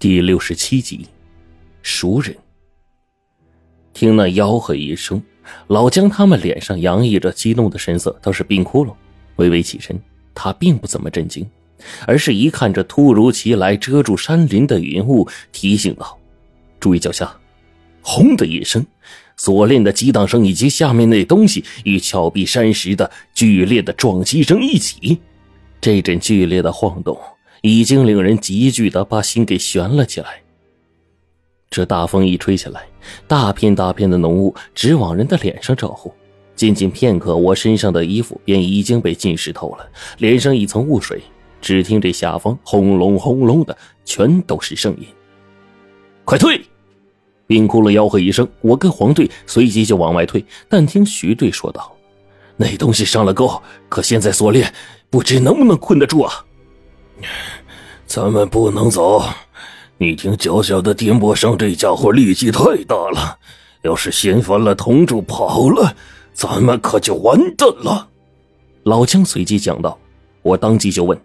第六十七集，熟人。听那吆喝一声，老姜他们脸上洋溢着激动的神色。倒是冰窟窿微微起身，他并不怎么震惊，而是一看这突如其来遮住山林的云雾，提醒道：“注意脚下！”轰的一声，锁链的激荡声以及下面那东西与峭壁山石的剧烈的撞击声一起，这阵剧烈的晃动。已经令人急剧的把心给悬了起来。这大风一吹起来，大片大片的浓雾直往人的脸上招呼。仅仅片刻，我身上的衣服便已经被浸湿透了，脸上一层雾水。只听这下方轰隆轰隆的，全都是声音。快退！冰窟窿吆喝一声，我跟黄队随即就往外退。但听徐队说道：“那东西上了钩，可现在锁链不知能不能困得住啊。”咱们不能走，你听脚下的颠簸声，这家伙力气太大了，要是掀翻了铜柱跑了，咱们可就完蛋了。老姜随即讲道：“我当即就问，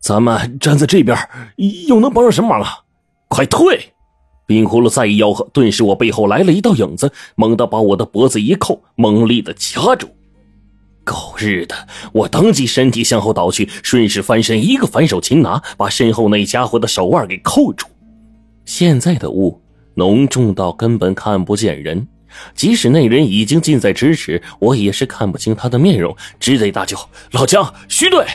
咱们站在这边又能帮上什么忙啊？快退！”冰葫芦再一吆喝，顿时我背后来了一道影子，猛地把我的脖子一扣，猛力的掐住。狗日的！我当即身体向后倒去，顺势翻身，一个反手擒拿，把身后那家伙的手腕给扣住。现在的雾浓重到根本看不见人，即使那人已经近在咫尺，我也是看不清他的面容，只得大叫：“老姜，徐队！”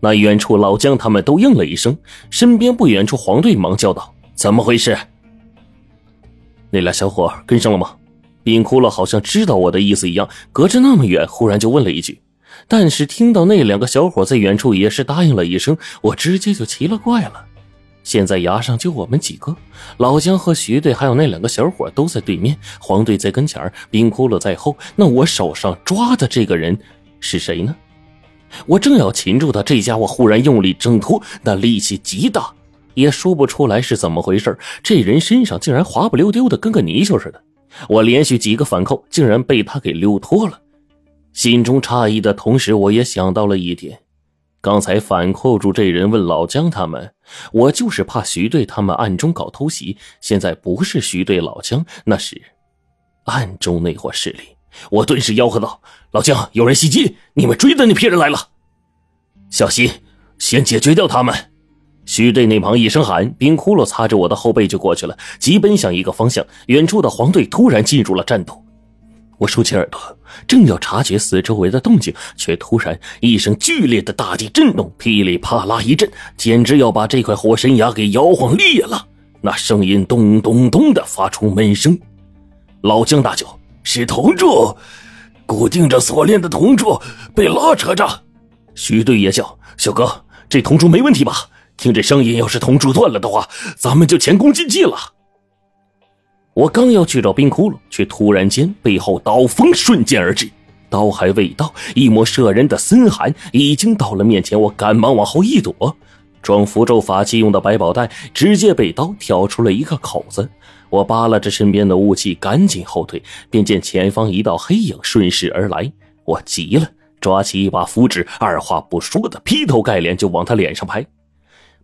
那远处老姜他们都应了一声，身边不远处黄队忙叫道：“怎么回事？那俩小伙跟上了吗？”冰窟窿好像知道我的意思一样，隔着那么远，忽然就问了一句。但是听到那两个小伙在远处也是答应了一声，我直接就奇了怪了。现在崖上就我们几个，老姜和徐队还有那两个小伙都在对面，黄队在跟前冰窟窿在后。那我手上抓的这个人是谁呢？我正要擒住他，这家伙忽然用力挣脱，那力气极大，也说不出来是怎么回事。这人身上竟然滑不溜丢的，跟个泥鳅似的。我连续几个反扣，竟然被他给溜脱了。心中诧异的同时，我也想到了一点：刚才反扣住这人，问老姜他们，我就是怕徐队他们暗中搞偷袭。现在不是徐队、老姜，那是暗中那伙势力。我顿时吆喝道：“老姜，有人袭击，你们追的那批人来了，小心，先解决掉他们。”徐队那旁一声喊，冰窟窿擦着我的后背就过去了，急奔向一个方向。远处的黄队突然进入了战斗。我竖起耳朵，正要察觉四周围的动静，却突然一声剧烈的大地震动，噼里啪啦一阵，简直要把这块火山崖给摇晃裂了。那声音咚咚咚的发出闷声。老姜大叫：“是铜柱，固定着锁链的铜柱被拉扯着。”徐队也叫：“小哥，这铜柱没问题吧？”听这声音，要是铜柱断了的话，咱们就前功尽弃了。我刚要去找冰窟窿，却突然间背后刀锋瞬间而至，刀还未到，一抹摄人的森寒已经到了面前。我赶忙往后一躲，装符咒法器用的百宝袋直接被刀挑出了一个口子。我扒拉着身边的雾气，赶紧后退，便见前方一道黑影顺势而来。我急了，抓起一把符纸，二话不说的劈头盖脸就往他脸上拍。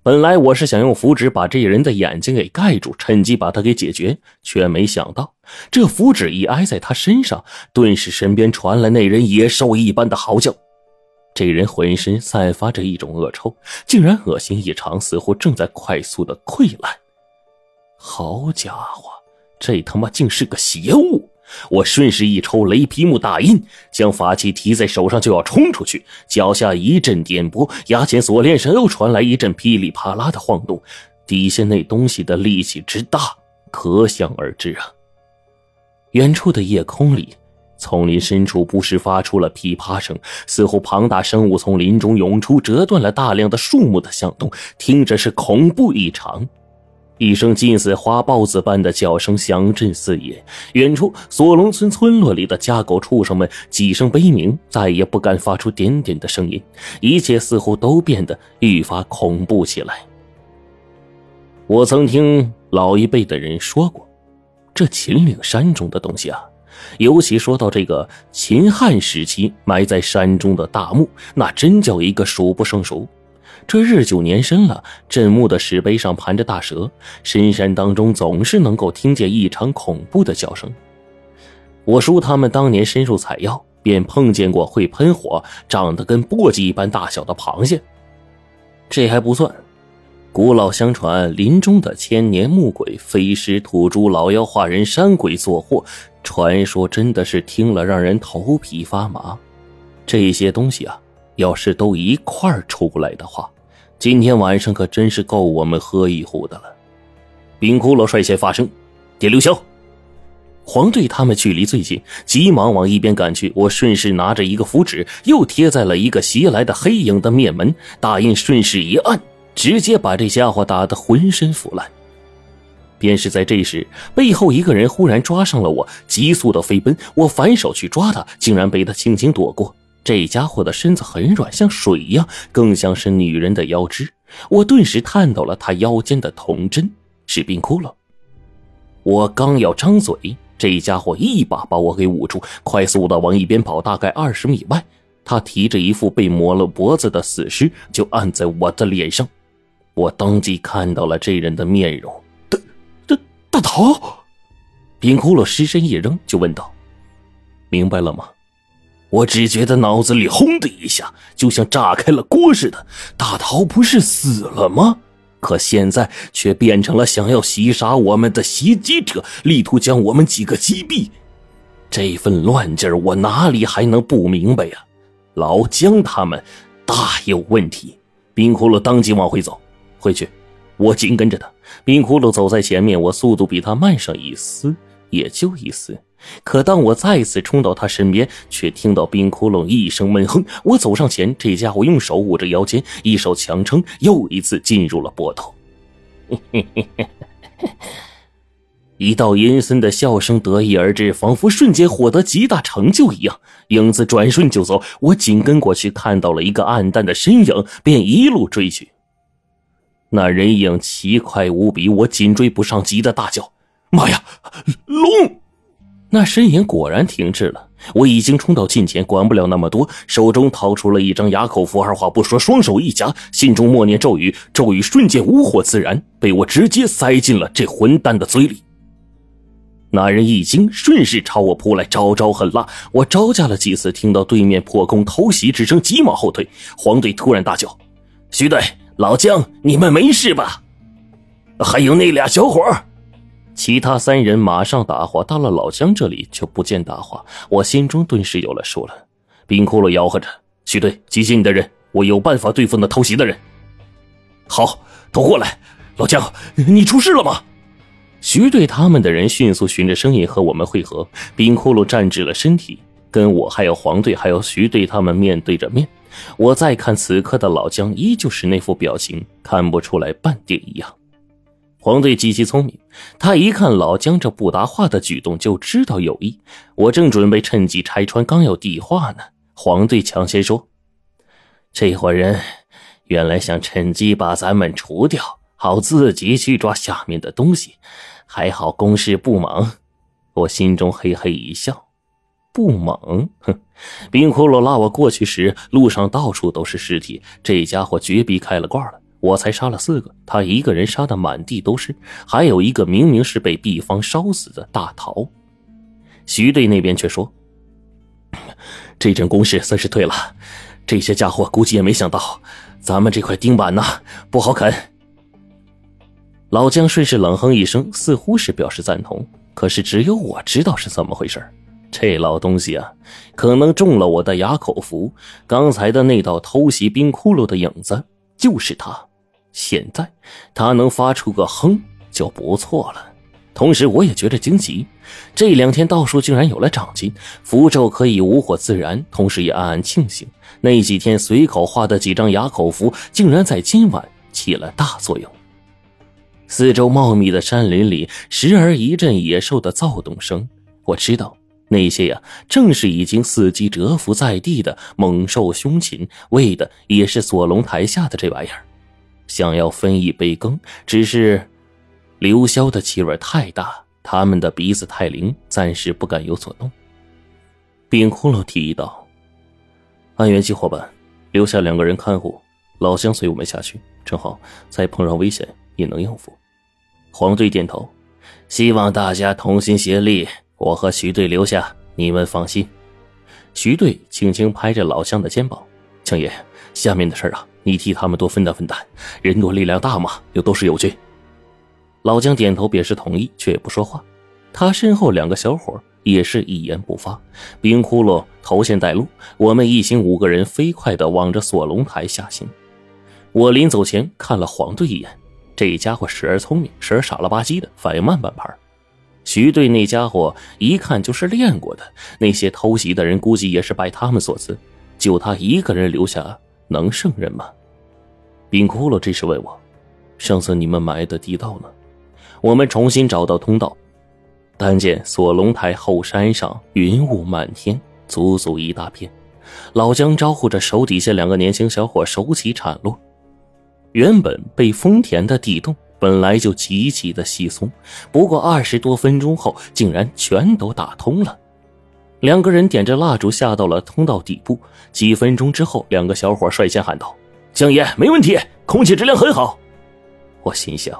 本来我是想用符纸把这人的眼睛给盖住，趁机把他给解决，却没想到这符纸一挨在他身上，顿时身边传来那人野兽一般的嚎叫。这人浑身散发着一种恶臭，竟然恶心异常，似乎正在快速的溃烂。好家伙，这他妈竟是个邪物！我顺势一抽雷劈木大印，将法器提在手上就要冲出去，脚下一阵颠簸，牙前锁链上又传来一阵噼里啪啦的晃动，底下那东西的力气之大，可想而知啊。远处的夜空里，丛林深处不时发出了噼啪声，似乎庞大生物从林中涌出，折断了大量的树木的响动，听着是恐怖异常。一声近似花豹子般的叫声响震四野，远处锁龙村村落里的家狗畜生们几声悲鸣，再也不敢发出点点的声音，一切似乎都变得愈发恐怖起来。我曾听老一辈的人说过，这秦岭山中的东西啊，尤其说到这个秦汉时期埋在山中的大墓，那真叫一个数不胜数。这日久年深了，镇墓的石碑上盘着大蛇，深山当中总是能够听见异常恐怖的叫声。我叔他们当年深入采药，便碰见过会喷火、长得跟簸箕一般大小的螃蟹。这还不算，古老相传林中的千年木鬼、飞尸、土猪、老妖、化人、山鬼作祸，传说真的是听了让人头皮发麻。这些东西啊，要是都一块儿出来的话，今天晚上可真是够我们喝一壶的了。冰骷髅率先发声：“点六霄。”黄队他们距离最近，急忙往一边赶去。我顺势拿着一个符纸，又贴在了一个袭来的黑影的面门，大印顺势一按，直接把这家伙打得浑身腐烂。便是在这时，背后一个人忽然抓上了我，急速的飞奔。我反手去抓他，竟然被他轻轻躲过。这家伙的身子很软，像水一样，更像是女人的腰肢。我顿时看到了他腰间的铜针，是冰窟窿。我刚要张嘴。这家伙一把把我给捂住，快速的往一边跑，大概二十米外，他提着一副被磨了脖子的死尸，就按在我的脸上。我当即看到了这人的面容。大、大、大头，冰窟窿尸身一扔，就问道：“明白了吗？”我只觉得脑子里轰的一下，就像炸开了锅似的。大桃不是死了吗？可现在却变成了想要袭杀我们的袭击者，力图将我们几个击毙。这份乱劲儿，我哪里还能不明白呀？老姜他们大有问题。冰窟窿当即往回走，回去，我紧跟着他。冰窟窿走在前面，我速度比他慢上一丝，也就一丝。可当我再次冲到他身边，却听到冰窟窿一声闷哼。我走上前，这家伙用手捂着腰间，一手强撑，又一次进入了波头。一道阴森的笑声得意而至，仿佛瞬间获得极大成就一样。影子转瞬就走，我紧跟过去，看到了一个暗淡的身影，便一路追去。那人影奇快无比，我紧追不上，急得大叫：“妈呀，龙！”那身影果然停滞了。我已经冲到近前，管不了那么多，手中掏出了一张哑口符，二话不说，双手一夹，心中默念咒语，咒语瞬间无火自燃，被我直接塞进了这混蛋的嘴里。那人一惊，顺势朝我扑来，招招狠辣。我招架了几次，听到对面破空偷袭之声，急忙后退。黄队突然大叫：“徐队，老姜，你们没事吧？还有那俩小伙。”其他三人马上答话，到了老姜这里就不见答话，我心中顿时有了数了。冰窟窿吆喝着：“徐队，集结你的人，我有办法对付那偷袭的人。”好，都过来。老姜，你出事了吗？徐队他们的人迅速循着声音和我们汇合。冰窟窿站直了身体，跟我还有黄队还有徐队他们面对着面。我再看此刻的老姜，依旧是那副表情，看不出来半点异样。黄队极其聪明，他一看老姜这不答话的举动，就知道有意。我正准备趁机拆穿，刚要递话呢，黄队抢先说：“这伙人原来想趁机把咱们除掉，好自己去抓下面的东西。还好攻势不猛。”我心中嘿嘿一笑：“不猛？哼！冰骷髅拉我过去时，路上到处都是尸体，这家伙绝逼开了挂了。”我才杀了四个，他一个人杀的满地都是，还有一个明明是被地方烧死的大桃。徐队那边却说：“这阵攻势算是退了，这些家伙估计也没想到咱们这块钉板呐不好啃。”老姜顺势冷哼一声，似乎是表示赞同。可是只有我知道是怎么回事这老东西啊，可能中了我的哑口符。刚才的那道偷袭冰窟窿的影子，就是他。现在他能发出个哼就不错了，同时我也觉得惊奇，这两天道术竟然有了长进，符咒可以无火自燃，同时也暗暗庆幸那几天随口画的几张哑口符，竟然在今晚起了大作用。四周茂密的山林里，时而一阵野兽的躁动声，我知道那些呀，正是已经伺机蛰伏在地的猛兽凶禽，为的也是锁龙台下的这玩意儿。想要分一杯羹，只是刘潇的气味太大，他们的鼻子太灵，暂时不敢有所动。冰窟窿提议道：“按元机伙伴，留下两个人看护，老乡随我们下去，正好再碰上危险也能应付。黄队点头，希望大家同心协力，我和徐队留下，你们放心。徐队轻轻拍着老乡的肩膀：“江爷，下面的事啊，你替他们多分担分担，人多力量大嘛，又都是友军。”老姜点头表示同意，却不说话。他身后两个小伙也是一言不发。冰窟窿头先带路，我们一行五个人飞快地往着锁龙台下行。我临走前看了黄队一眼，这家伙时而聪明，时而傻了吧唧的，反应慢半拍。徐队那家伙一看就是练过的，那些偷袭的人估计也是拜他们所赐，就他一个人留下，能胜任吗？冰窟窿这时问我：“上次你们埋的地道呢？”我们重新找到通道，但见锁龙台后山上云雾漫天，足足一大片。老姜招呼着手底下两个年轻小伙手起铲落。原本被封填的地洞本来就极其的稀松，不过二十多分钟后竟然全都打通了。两个人点着蜡烛下到了通道底部。几分钟之后，两个小伙率先喊道：“江爷，没问题，空气质量很好。”我心想。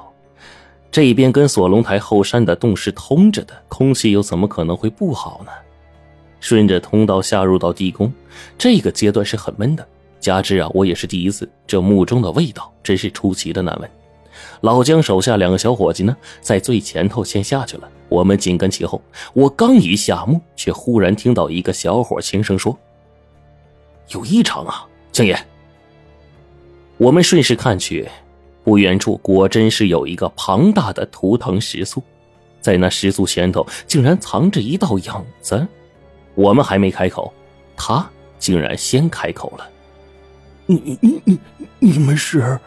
这边跟锁龙台后山的洞是通着的，空气又怎么可能会不好呢？顺着通道下入到地宫，这个阶段是很闷的。加之啊，我也是第一次，这墓中的味道真是出奇的难闻。老姜手下两个小伙计呢，在最前头先下去了，我们紧跟其后。我刚一下墓，却忽然听到一个小伙轻声说：“有异常啊，江爷。”我们顺势看去。不远处果真是有一个庞大的图腾石塑，在那石塑前头竟然藏着一道影子。我们还没开口，他竟然先开口了：“你你你你们是？”